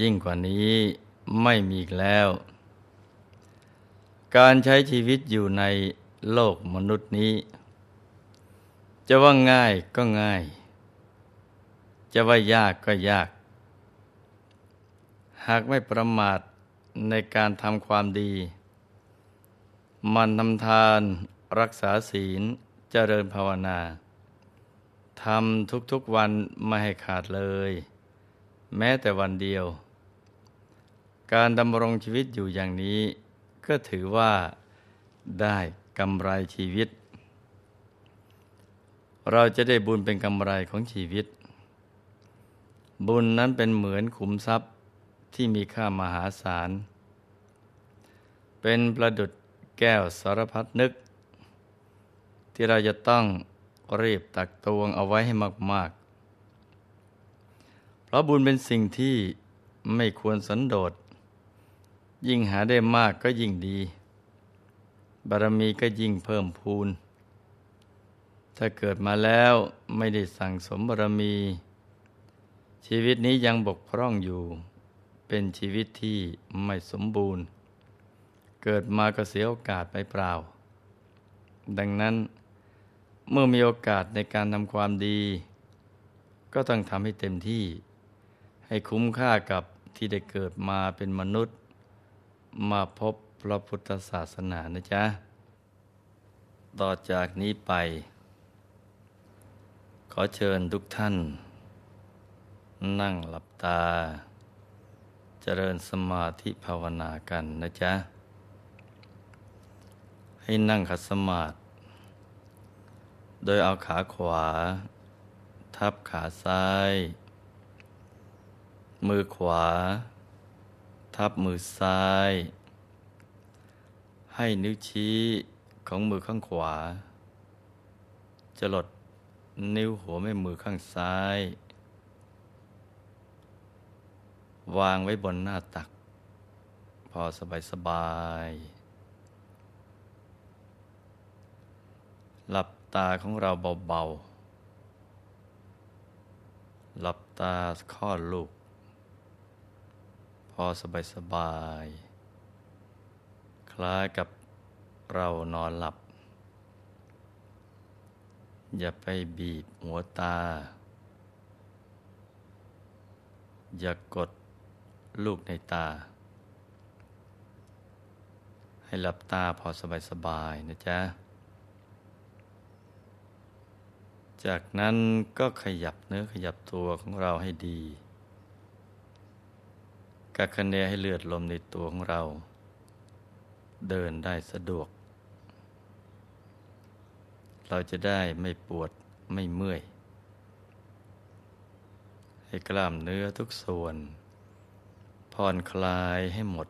ยิ่งกว่านี้ไม่มีอีกแล้ว การใช้ชีวิตอยู่ในโลกมนุษย์นี้ จะว่าง่ายก็ง่าย จะว่ายากก็ยาก หากไม่ประมาทในการทำความดี มันทำทานรักษาศีลเจริญภาวนาทำทุกๆวันไม่ให้ขาดเลย แม้แต่วันเดียว การดำรงชีวิตอยู่อย่างนี้ ก็ถือว่าได้กำไรชีวิต เราจะได้บุญเป็นกำไรของชีวิต บุญนั้นเป็นเหมือนขุมทรัพย์ที่มีค่ามหาศาล เป็นประดุดแก้วสารพัดนึก ที่เราจะต้องรีบตักตวงเอาไว้ให้มาก ๆ เพราะบุญเป็นสิ่งที่ไม่ควรสันโดษ ยิ่งหาได้มากก็ยิ่งดี บารมีก็ยิ่งเพิ่มพูน ถ้าเกิดมาแล้วไม่ได้สั่งสมบารมี ชีวิตนี้ยังบกพร่องอยู่ เป็นชีวิตที่ไม่สมบูรณ์ เกิดมาก็เสียโอกาสไปเปล่า ดังนั้นเมื่อมีโอกาสในการทำความดี ก็ต้องทำให้เต็มที่ ให้คุ้มค่ากับที่ได้เกิดมาเป็นมนุษย์ มาพบพระพุทธศาสนานะจ๊ะ ต่อจากนี้ไป ขอเชิญทุกท่าน นั่งหลับตา เจริญสมาธิภาวนากันนะจ๊ะ ให้นั่งขัดสมาธิโดยเอาขาขวา ทับขาซ้าย มือขวา ทับมือซ้าย ให้นิ้วชี้ของมือข้างขวา จะลดนิ้วหัวแม่มือข้างซ้าย วางไว้บนหน้าตัก พอสบายสบาย หลับตาของเราเบาๆ หลับตาข้อลูก อสบายสบาย คล้ายกับเรานอนหลับ อย่าไปบีบหัวตา อย่ากกดลูกในตา ให้หลับตาพอสบายสบายนะจ๊ะ จากนั้นก็ขยับเนื้อขยับตัวของเราให้ดี กักคะเนให้เลือดลมในตัวของเรา เดินได้สะดวก เราจะได้ไม่ปวดไม่เมื่อย ให้กล้ามเนื้อทุกส่วนผ่อนคลายให้หมด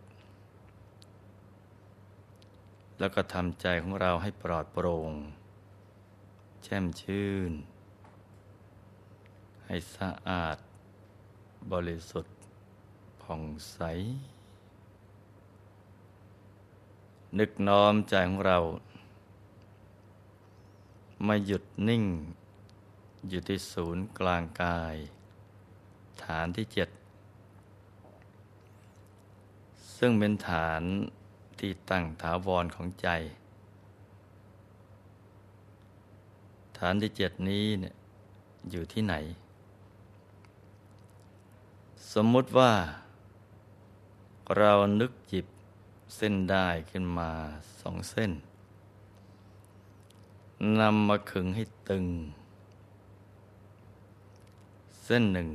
แล้วก็ทำใจของเราให้ปลอดโปร่ง แช่มชื่น ให้สะอาดบริสุทธิ์ ผ่องใส นึกน้อมใจของเรา มาหยุดนิ่ง อยู่ที่ศูนย์กลางกาย ฐานที่เจ็ด ซึ่งเป็นฐานที่ตั้งถาวรของใจ ฐานที่เจ็ดนี้เนี่ยอยู่ที่ไหน สมมุติว่า เรานึกจิบเส้นได้ขึ้นมาสองเส้นนำมาขึงให้ตึง เส้นหนึ่ง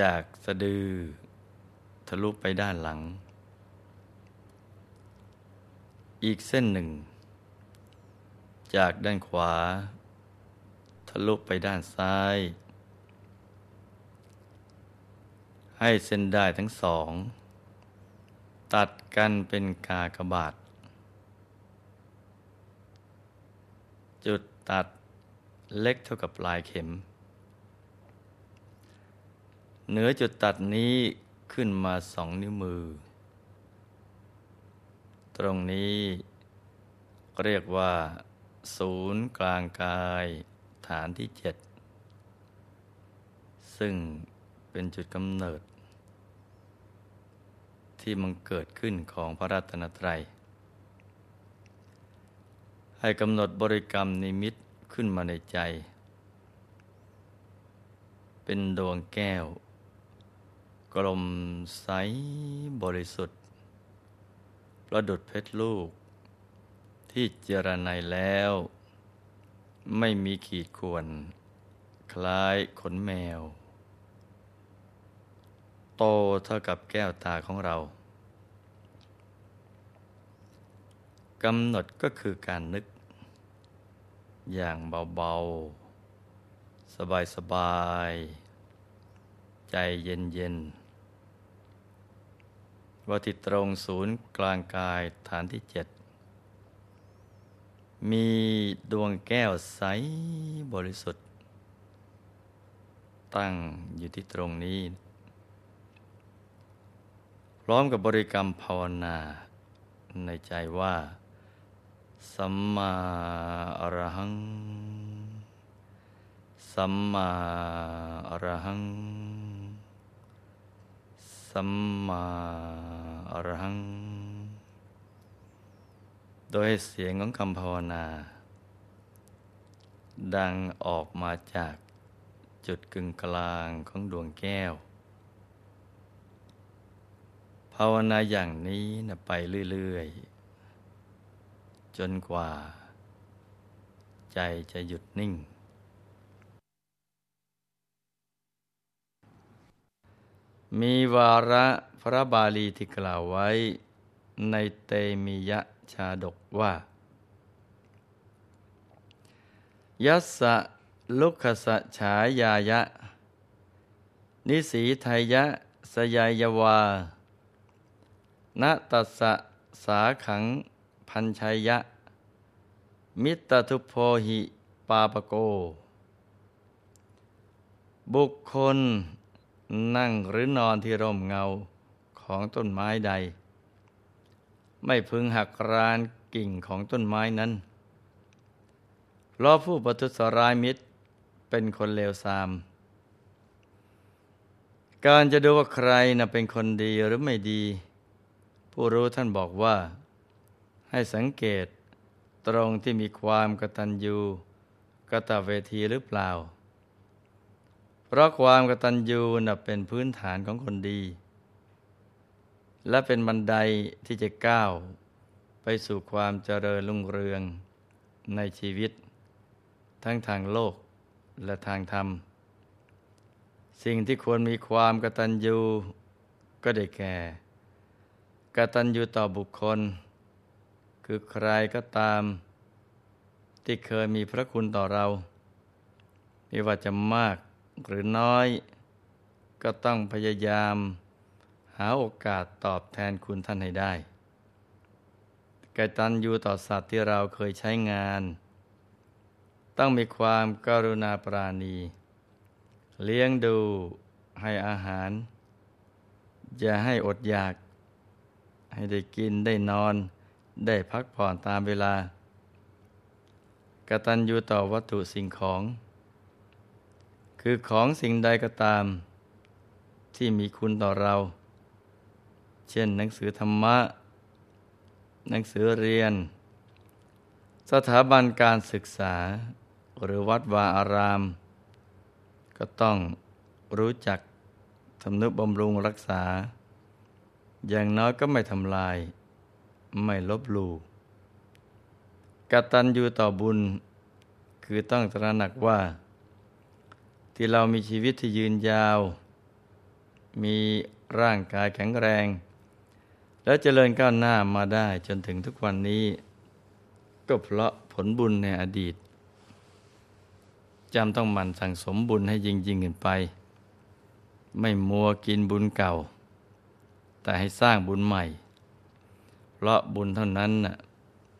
จากสะดือ ทะลุไปด้านหลัง อีกเส้นหนึ่ง จากด้านขวา ทะลุไปด้านซ้าย ให้เส้นได้ทั้งสอง ตัดกันเป็นกากบาท จุดตัดเล็กเท่ากับปลายเข็ม เหนือจุดตัดนี้ขึ้นมาสองนิ้วมือ ตรงนี้เรียกว่า ศูนย์กลางกายฐานที่เจ็ดซึ่งเป็นจุดกำเนิด ที่มันเกิดขึ้นของพระรัตนตรัย ให้กำหนดบริกรรมนิมิตขึ้นมาในใจ เป็นดวงแก้ว กลมใสบริสุทธิ์ ประดุดเพชรลูก ที่เจรไนแล้ว ไม่มีขีดข่วน คล้ายขนแมว โตเท่ากับแก้วตาของเรากำหนดก็คือการนึก อย่างเบาๆ สบายๆ ใจเย็นๆว่าที่ตรงศูนย์กลางกายฐานที่เจ็ดมีดวงแก้วใสบริสุทธิ์ ตั้งอยู่ที่ตรงนี้ ร้อมกับบริกรรมภาวนา ในใจว่า สัมมาอรหัง สัมมาอรหัง สัมมาอรหัง โดยเสียงของคำภาวนา ดังออกมาจากจุดกึ่งกลางของดวงแก้ว ภาวนาอย่างนี้นะไปเรื่อยๆ จนกว่า ใจจะหยุดนิ่ง มีวาระพระบาลีที่กล่าวไว้ ในเตมียะชาดกว่า ยัสสะลุคสะฉายายะ นิสีไทยะ สยายวา ณตัสสะสาขังพันชัยยะ มิตรทุพโพหิปาปโก บุคคลนั่งหรือนอนที่ร่มเงาของต้นไม้ใด ไม่พึงหักรานกิ่งของต้นไม้นั้นเพราะผู้ประทุษร้ายมิตรเป็นคนเลวทราม การจะดูว่าใครนะเป็นคนดีหรือไม่ดี ผู้รู้ท่านบอกว่า ให้สังเกตตรงที่มีความกตัญญูกตเวทีหรือเปล่า เพราะความกตัญญูนับเป็นพื้นฐานของคนดี และเป็นบันไดที่จะก้าว ไปสู่ความเจริญรุ่งเรืองในชีวิต ทั้งทางโลกและทางธรรม สิ่งที่ควรมีความกตัญญูก็ได้แก่ กตัญญูต่อบุคคล คือใครก็ตาม ที่เคยมีพระคุณต่อเรา ไม่ว่าจะมากหรือน้อย ก็ต้องพยายาม หาโอกาสตอบแทนคุณท่านให้ได้กตัญญูต่อสัตว์ที่เราเคยใช้งาน ต้องมีความกรุณาปราณี เลี้ยงดูให้อาหาร อย่าให้อดอยาก ให้ได้กินได้นอน ได้พักผ่อนตามเวลากตัญญูต่อวัตถุสิ่งของ คือของสิ่งใดก็ตาม ที่มีคุณต่อเรา เช่นหนังสือธรรมะ หนังสือเรียน สถาบันการศึกษา หรือวัดวาอาราม ก็ต้องรู้จักทำนุบำรุงรักษา อย่างน้อยก็ไม่ทำลาย ไม่ลบหลู่กตัญญูต่อบุญ คือต้องตระหนักว่า ที่เรามีชีวิตที่ยืนยาว มีร่างกายแข็งแรง และเจริญก้าวหน้ามาได้จนถึงทุกวันนี้ ก็เพราะผลบุญในอดีตจำต้องหมั่นสั่งสมบุญให้ยิ่งยิ่งขึ้นไป ไม่มัวกินบุญเก่า แต่ให้สร้างบุญใหม่ เพราะบุญเท่านั้นน่ะ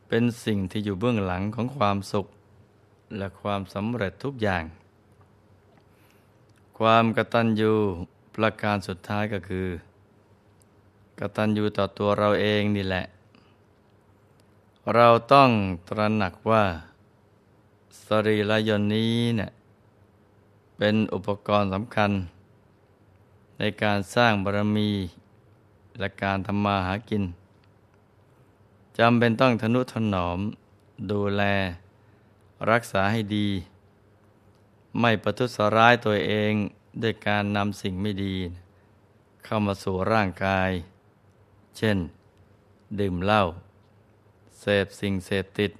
เป็นสิ่งที่อยู่เบื้องหลังของความสุข และความสำเร็จทุกอย่าง ความกตัญญูประการสุดท้ายก็คือกตัญญูต่อตัวเราเองนี่แหละ เราต้องตระหนักว่า สรีระยนนี้เนี่ยเป็นอุปกรณ์สำคัญ ในการสร้างบารมี และการทำมาหากินจำเป็นต้องทนุถนอม ดูแล รักษาให้ดี ไม่ประทุษร้ายตัวเองด้วยการนำสิ่งไม่ดี เข้ามาสู่ร่างกาย เช่น ดื่มเหล้าเสพสิ่งเสพติด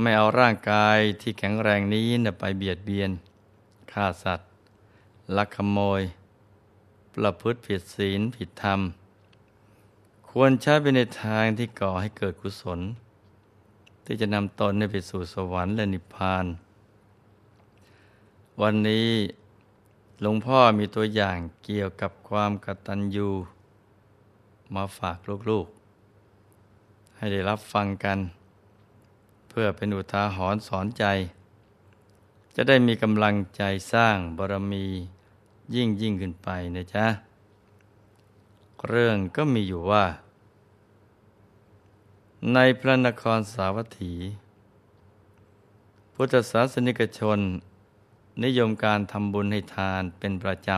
ไม่เอาร่างกายที่แข็งแรงนี้ไปเบียดเบียนฆ่าสัตว์ ลักขโมย ประพฤติผิดศีลผิดธรรม ควรใช้ไปในทางที่ก่อให้เกิดกุศล ที่จะนำตนไปสู่สวรรค์และนิพพาน วันนี้หลวงพ่อมีตัวอย่างเกี่ยวกับความกตัญญูมาฝากลูกๆ ให้ได้รับฟังกัน เพื่อเป็นอุทาหรณ์สอนใจ จะได้มีกำลังใจสร้างบารมี ยิ่งยิ่งขึ้นไปนะจ๊ะ เรื่องก็มีอยู่ว่า ในพระนครสาวัตถี พุทธศาสนิกชน นิยมการทำบุญให้ทานเป็นประจ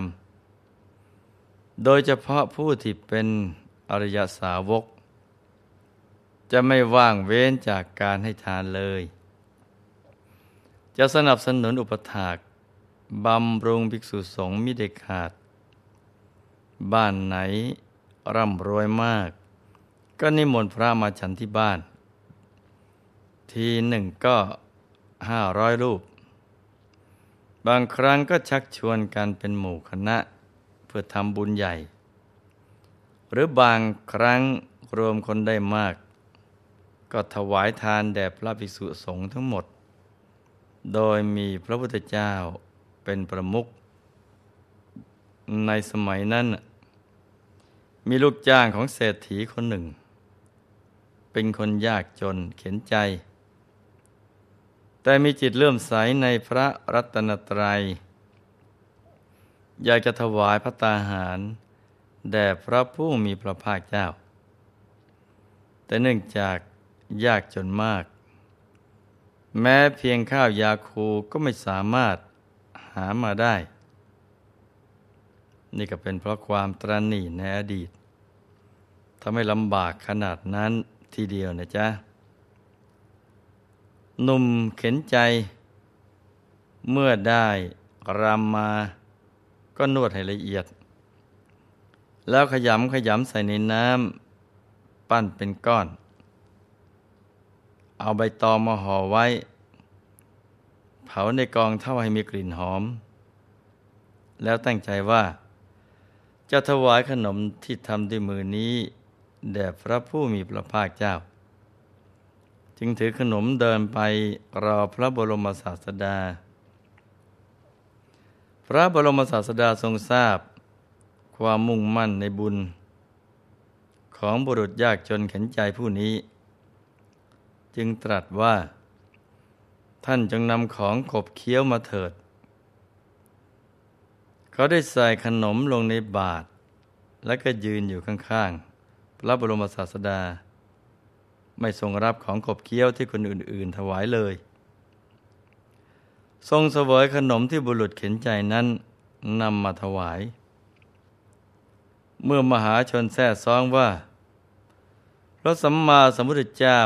ำ โดยเฉพาะผู้ที่เป็นอริยสาวก จะไม่ว่างเว้นจากการให้ทานเลย จะสนับสนุนอุปถาก บำรุงภิกษุสงฆ์มิเดขาด บ้านไหนร่ำรวยมาก ก็นิมนต์พระมาฉันที่บ้าน ทีหนึ่งก็ห้าร้อยรูป บางครั้งก็ชักชวนกันเป็นหมู่คณะ เพื่อทำบุญใหญ่ หรือบางครั้งรวมคนได้มาก ก็ถวายทานแด่พระภิกษุสงฆ์ทั้งหมด โดยมีพระพุทธเจ้า เป็นประมุขในสมัยนั้น มีลูกจ้างของเศรษฐีคนหนึ่ง เป็นคนยากจนเข็นใจ แต่มีจิตเลื่อมใสในพระรัตนตรัย อยากจะถวายพระตาหาร แด่พระผู้มีพระภาคเจ้า แต่เนื่องจากยากจนมาก แม้เพียงข้าวยาคูก็ไม่สามารถามาได้ นี่ก็เป็นเพราะความตรณีในอดีตทำให้ลำบากขนาดนั้นทีเดียวนะจ๊ะหนุ่มเข็นใจ เมื่อได้รำมาก็นวดให้ละเอียด แล้วขยำขยำใส่ในน้ำปั้นเป็นก้อน เอาใบตองมาห่อไว้ เผาในกองเท่าให้มีกลิ่นหอม แล้วตั้งใจว่า จะถวายขนมที่ทำด้วยมือนี้แด่พระผู้มีพระภาคเจ้า จึงถือขนมเดินไปรอพระบรมศาสดา พระบรมศาสดาทรงทราบ ความมุ่งมั่นในบุญ ของบุรุษยากจนเข็นใจผู้นี้ จึงตรัสว่า ท่านจงนำของขบเคี้ยวมาเถิด เขาได้ใส่ขนมลงในบาตรและก็ยืนอยู่ข้างๆ พระบรมศาสดา ไม่ทรงรับของขบเคี้ยวที่คนอื่น ๆ ถวายเลย ทรงเสวยขนมที่บุรุษเข็นใจนั้นนำมาถวาย เมื่อมหาชนแท้ซ้องว่า พระสัมมาสัมพุทธเจ้า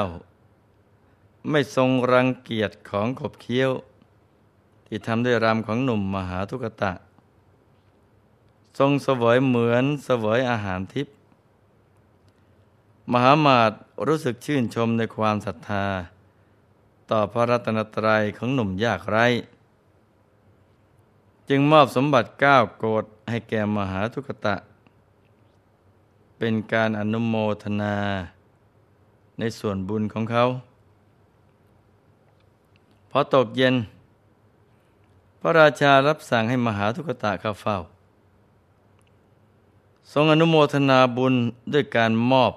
ไม่ทรงรังเกียจของขบเคี้ยว ที่ทำด้วยรำของหนุ่มมหาทุกตะ ทรงเสวยเหมือนเสวยอาหารทิพย์มหามาตรู้สึกชื่นชมในความศรัทธา ต่อพระรัตนตรัยของหนุ่มยากไร้ จึงมอบสมบัติก้าโกดให้แก่มหาทุกตะ เป็นการอนุโมทนา ในส่วนบุญของเขา พอตกเย็น พระราชารับสั่งให้มหาทุกตะเข้าเฝ้า ทรงอนุโมทนาบุญด้วยการมอบ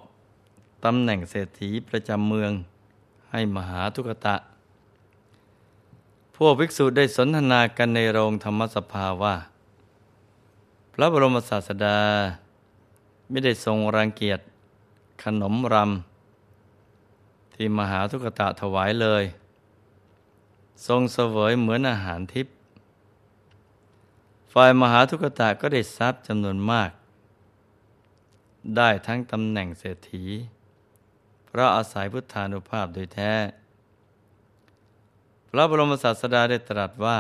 ตำแหน่งเศรษฐีประจำเมืองให้มหาทุกตะ พวกภิกษุได้สนทนากันในโรงธรรมสภาว่า พระบรมศาสดา ไม่ได้ทรงรังเกียจขนมรำที่มหาทุกตะถวายเลย ทรงเสวยเหมือนอาหารทิพย์ฝ่ายมหาทุกตะก็ได้ทรัพย์จำนวนมาก ได้ทั้งตำแหน่งเศรษฐี เพราะอาศัยพุทธานุภาพโดยแท้ พระบรมศาสดาได้ตรัสว่า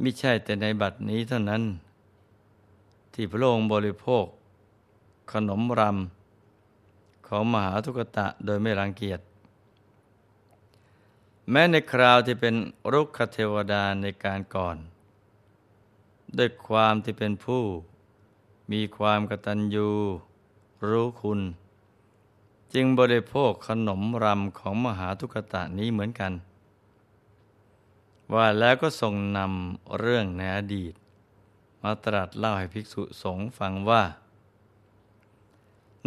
ไมิใช่แต่ในบัดนี้เท่านั้น ที่พระองค์บริโภค ขนมรำของมหาทุกตะโดยไม่รังเกียจ แม้ในคราวที่เป็นรุกขเทวดาในการก่อน ด้วยความที่เป็นผู้ มีความกตัญญูรู้คุณ จึงบริโภคขนมรำของมหาทุกตะนี้เหมือนกัน ว่าแล้วก็ทรงนำเรื่องในอดีต มาตรัสเล่าให้ภิกษุสงฆ์ฟังว่า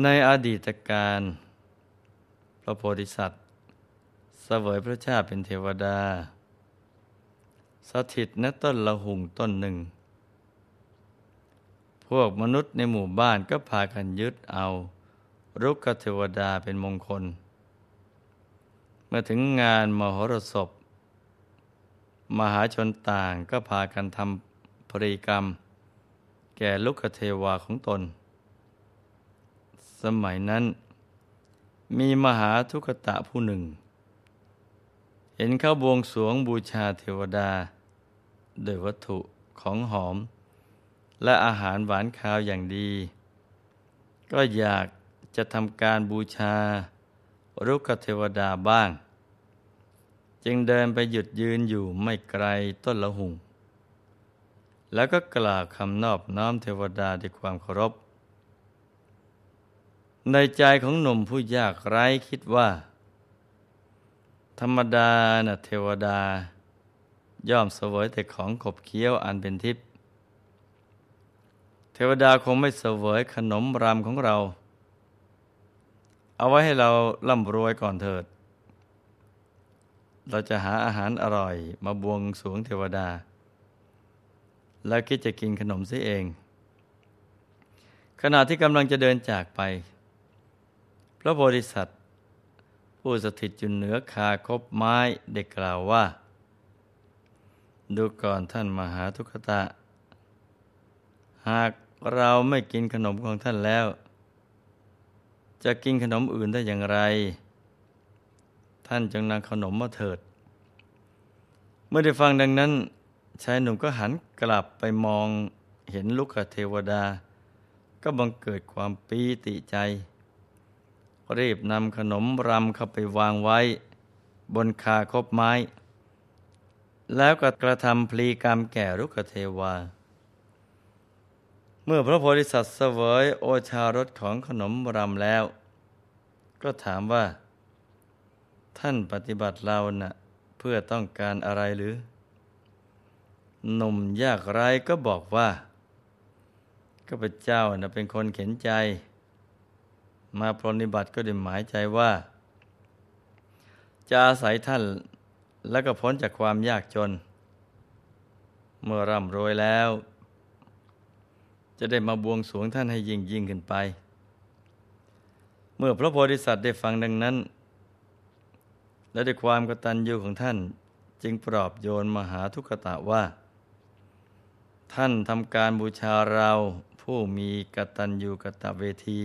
ในอดีตการพระโพธิสัตว์ เสวยพระชาติเป็นเทวดา สถิตณต้นละหุงต้นหนึ่ง พวกมนุษย์ในหมู่บ้านก็พากันยึดเอา รุกขเทวดาเป็นมงคล เมื่อถึงงานมหรสพ มหาชนต่างก็พากันทำปริกรรม แก่ลุกเทวาของตน สมัยนั้นมีมหาทุกตะผู้หนึ่ง ห็นเขาบวงสวงบูชาเทวดา โดยวัตถุของหอม และอาหารหวานข้าวอย่างดี ก็อยากจะทำการบูชารุกเทวดาบ้าง จึงเดินไปหยุดยืนอยู่ไม่ไกลต้นละหุงแล้วก็กล่าวคำนอบน้อมเทวดาด้วยความเคารพ ในใจของหนุ่มผู้ยากไร้คิดว่า ธรรมดานะเทวดา ย่อมเสวยแต่ของขบเคี้ยวอันเป็นทิพย์เทวดาคงไม่เสวยขนมรำของเรา เอาไว้ให้เราร่ำรวยก่อนเถิด เราจะหาอาหารอร่อยมาบวงสวงเทวดา แล้วคิดจะกินขนมซิเอง ขณะที่กำลังจะเดินจากไป พระโพธิสัตว ผู้สถิตอยู่เหนือคาคบไม้เด็กล่าวว่า ดูก่อนท่านมหาทุกขตะ หากเราไม่กินขนมของท่านแล้ว จะกินขนมอื่นได้อย่างไร ท่านจงนำขนมมาเถิด เมื่อได้ฟังดังนั้นชายหนุ่มก็หันกลับไปมองเห็นลูกเทวดา ก็บังเกิดความปีติใจ รีบนำขนมรำเข้าไปวางไว้ บนคาคบไม้ แล้วก็กระทำพลีกรรมแก่ลูกเทวา เมื่อพระโพธิสัตว์เสวยโอชารสของขนมรำแล้ว ก็ถามว่า ท่านปฏิบัติเรานะ่ะเพื่อต้องการอะไรหรือ หนุ่มยากไรก็บอกว่าก็พเจ้านะเป็นคนเข็นใจ มาปรนิบัติก็ได้หมายใจว่า จะอาศัยท่านแล้วก็พ้นจากความยากจน เมื่อร่ำรวยแล้ว จะได้มาบวงสรวงท่านให้ยิ่งยิ่งขึ้นไป เมื่อพระโพธิสัตว์ได้ฟังดังนั้น และด้วยความกตัญญูของท่านจึงปลอบโยนมหาทุกตะว่า ท่านทำการบูชาเราผู้มีกตัญญูกตเวที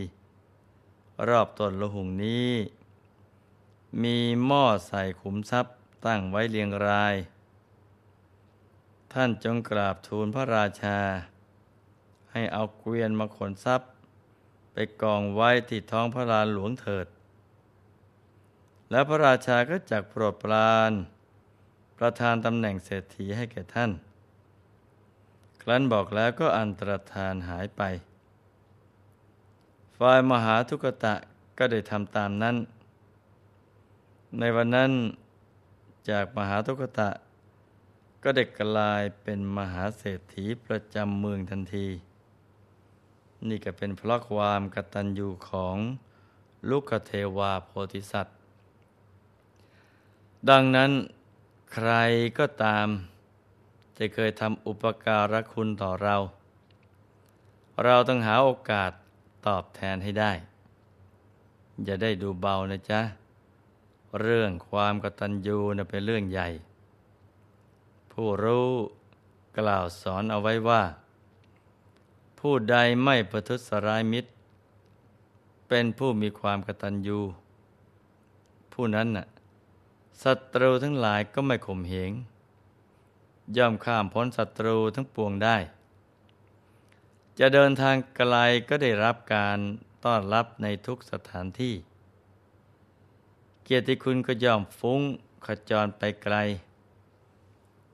รอบต้นละหุงนี้ มีหม้อใส่ขุมทรัพย์ตั้งไว้เรียงราย ท่านจงกราบทูลพระราชา ให้เอาเกวียนมาขนทรัพย์ ไปกองไว้ที่ท้องพระลานหลวงเถิด แล้วพระราชาก็จักโปรดปรานประธานตำแหน่งเศรษฐีให้แก่ท่าน ครั้นบอกแล้วก็อันตรธานหายไป ฝ่ายมหาทุกตะก็ได้ทำตามนั้น ในวันนั้นจากมหาทุกตะ ก็ได้กลายเป็นมหาเศรษฐีประจำเมืองทันที นี่ก็เป็นเพราะความกตัญญูของลูกเทวาโพธิสัตว์ ดังนั้นใครก็ตามจะเคยทำอุปการะคุณต่อเรา เราต้องหาโอกาส ตอบแทนให้ได้ อย่าได้ดูเบานะจ๊ะ เรื่องความกตัญญูนะเป็นเรื่องใหญ่ ผู้รู้กล่าวสอนเอาไว้ว่า ผู้ใดไม่ประทุษร้ายมิตร เป็นผู้มีความกตัญญู ผู้นั้นน่ะศัตรูทั้งหลายก็ไม่ข่มเหงย่อมข้ามพ้นศัตรูทั้งปวงได้ จะเดินทางไกลก็ได้รับการต้อนรับในทุกสถานที่ เกียรติคุณก็ย่อมฟุ้งขจรไปไกล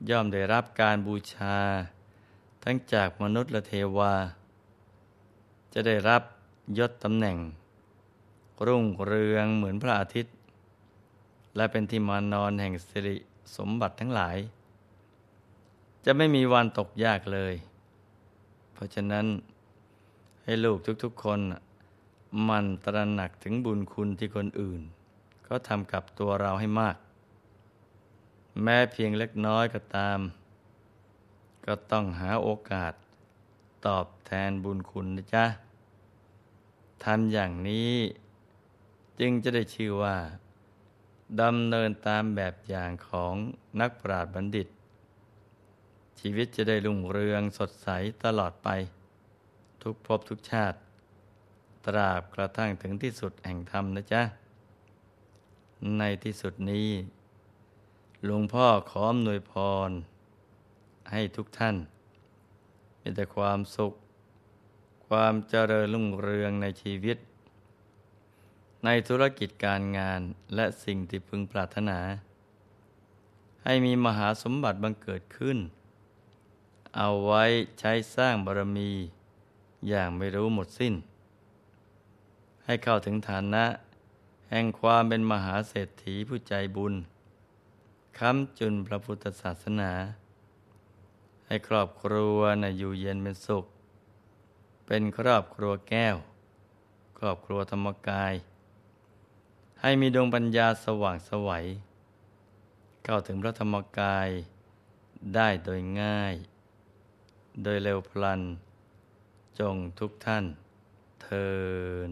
ย่อมได้รับการบูชา ทั้งจากมนุษย์และเทวา จะได้รับยศตำแหน่ง รุ่งเรืองเหมือนพระอาทิตย์ และเป็นที่มานอนแห่งสิริสมบัติทั้งหลาย จะไม่มีวันตกยากเลย ราะฉะนั้น ให้ลูกทุกๆคนมันตระหนักถึงบุญคุณที่คนอื่นก็ทำกับตัวเราให้มาก แม้เพียงเล็กน้อยก็ตาม ก็ต้องหาโอกาสตอบแทนบุญคุณนะจ๊ะทำอย่างนี้ จึงจะได้ชื่อว่าดำเนินตามแบบอย่างของนักปราชญ์บัณฑิต ชีวิตจะได้รุ่งเรืองสดใสตลอดไป ทุกภพทุกชาติ ตราบกระทั่งถึงที่สุดแห่งธรรมนะจ๊ะ ในที่สุดนี้หลวงพ่อขออำนวยพร ให้ทุกท่านมีแต่ความสุข ความเจริญรุ่งเรืองในชีวิต ในธุรกิจการงานและสิ่งที่พึงปรารถนา ให้มีมหาสมบัติบังเกิดขึ้น เอาไว้ใช้สร้างบารมี อย่างไม่รู้หมดสิ้น ให้เข้าถึงฐานะ แห่งความเป็นมหาเศรษฐีผู้ใจบุญค้ำจุนพระพุทธศาสนา ให้ครอบครัวนะอยู่เย็นเป็นสุข เป็นครอบครัวแก้ว ครอบครัวธรรมกาย ให้มีดวงปัญญาสว่างสวัย เข้าถึงพระธรรมกายได้โดยง่าย โดยเร็วพลัน จงทุกท่านเทิน